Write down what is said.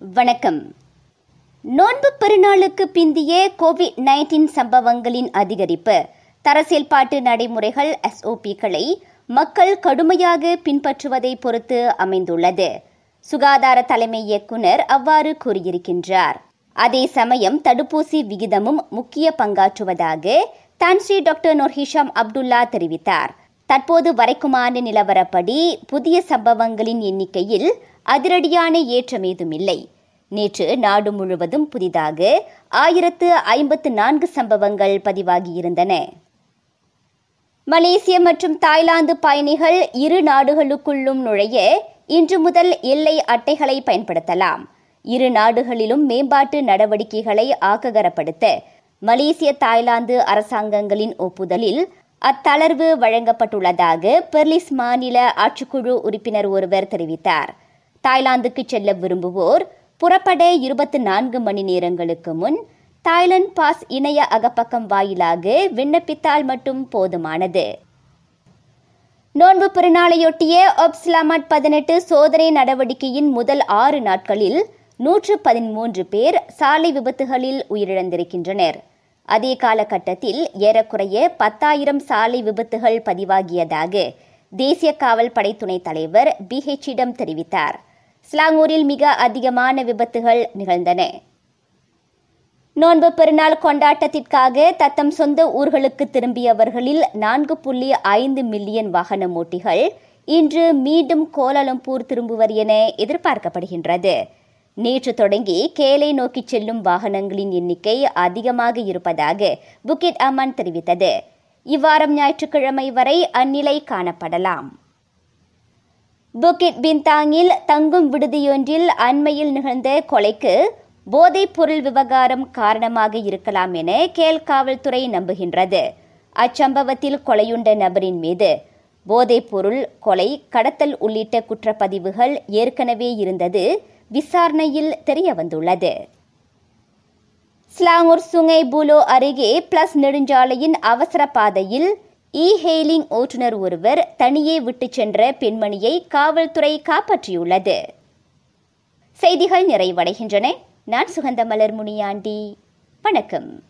வணக்கம். நோன்பு பெருநாளுக்கு பிந்திய கோவிட் நைன்டீன் சம்பவங்களின் அதிகரிப்பு தர செயல்பாட்டு நடைமுறைகள் எஸ்ஓபிக்களை மக்கள் கடுமையாக பின்பற்றுவதை பொறுத்து அமைந்துள்ளது. சுகாதார தலைமை இயக்குனர் அவ்வாறு கூறியிருக்கின்றார். அதே சமயம் தடுப்பூசி விகிதமும் முக்கிய பங்காற்றுவதாக தான்ஸ்ரீ டாக்டர் நொர்ஹிஷாம் அப்துல்லா தெரிவித்தார். தற்போது வரைக்குமான நிலவரப்படி புதிய சம்பவங்களின் எண்ணிக்கையில் அதிரடியான ஏற்றம் ஏதுமில்லை நேற்று நாடு முழுவதும் புதிதாக ஆயிரத்து ஐம்பத்து நான்கு சம்பவங்கள் பதிவாகியிருந்தன. மலேசிய மற்றும் தாய்லாந்து பயணிகள் இரு நாடுகளுக்குள்ளும் நுழைய இன்று முதல் எல்லை அட்டைகளை பயன்படுத்தலாம். இரு நாடுகளிலும் மேம்பாட்டு நடவடிக்கைகளை ஆக்ககரப்படுத்த மலேசிய தாய்லாந்து அரசாங்கங்களின் ஒப்புதலில் அத்தளர்வு வழங்கப்பட்டுள்ளதாக பெர்லிஸ் மாநில ஆட்சிக்குழு உறுப்பினர் ஒருவர் தெரிவித்தார். தாய்லாந்துக்கு செல்ல விரும்புவோர் புறப்பட இருபத்தி நான்கு மணி நேரங்களுக்கு முன் தாய்லாந்து பாஸ் இணைய அகப்பக்கம் வாயிலாக விண்ணப்பித்தால் மட்டும் போதுமானது. நோன்பு பெருநாளையொட்டிய ஒப்ஸ்லாமட் பதினெட்டு சோதனை நடவடிக்கையின் முதல் ஆறு நாட்களில் நூற்று பதிமூன்று பேர் சாலை விபத்துகளில் உயிரிழந்திருக்கின்றனர். அதே காலகட்டத்தில் ஏறக்குறைய பத்தாயிரம் சாலை விபத்துகள் பதிவாகியதாக தேசிய காவல் படை துணைத் தலைவர் பிஹெச்சிடம் தெரிவித்தார். ஸ்லாங்கூரில் மிக அதிகமான விபத்துகள் நிகழ்ந்தன. நோன்பு பெருநாள் கொண்டாட்டத்திற்காக தத்தம் சொந்த ஊர்களுக்கு திரும்பியவர்களில் நான்கு புள்ளி ஐந்து மில்லியன் வாகன ஓட்டிகள் இன்று மீண்டும் கோலாலம்பூர் திரும்புவர் என எதிர்பார்க்கப்படுகின்றது. நேற்று தொடங்கி கேலை நோக்கி செல்லும் வாகனங்களின் எண்ணிக்கை அதிகமாக இருப்பதாக புக்கிட் அமன் தெரிவித்தது. இவ்வாரம் ஞாயிற்றுக்கிழமை வரை அந்நிலை காணப்படலாம். புக்கிட் பின்தாங்கில் தங்கும் விடுதியொன்றில் அண்மையில் நிகழ்ந்த கொலைக்கு போதைப் பொருள் விவகாரம் காரணமாக இருக்கலாம் என கேல் காவல்துறை நம்புகின்றது. அச்சம்பவத்தில் கொலையுண்ட நபரின் மீது போதைப் பொருள் கொலை கடத்தல் உள்ளிட்ட குற்றப்பதிவுகள் ஏற்கனவே இருந்தது விசாரணையில் தெரியவந்துள்ளது. ஸ்லாங்கூர் சுங்கை பூலோ அருகே பிளஸ் நெடுஞ்சாலையின் அவசர பாதையில் இ ஹெய்லிங் ஓட்டுநர் ஒருவர் தனியே விட்டுச் சென்ற பெண்மணியை காவல்துறை காப்பாற்றியுள்ளது. செய்திகள் நிறைவடைகின்றன. நான் சுகந்த மலர் முனியாண்டி. வணக்கம்.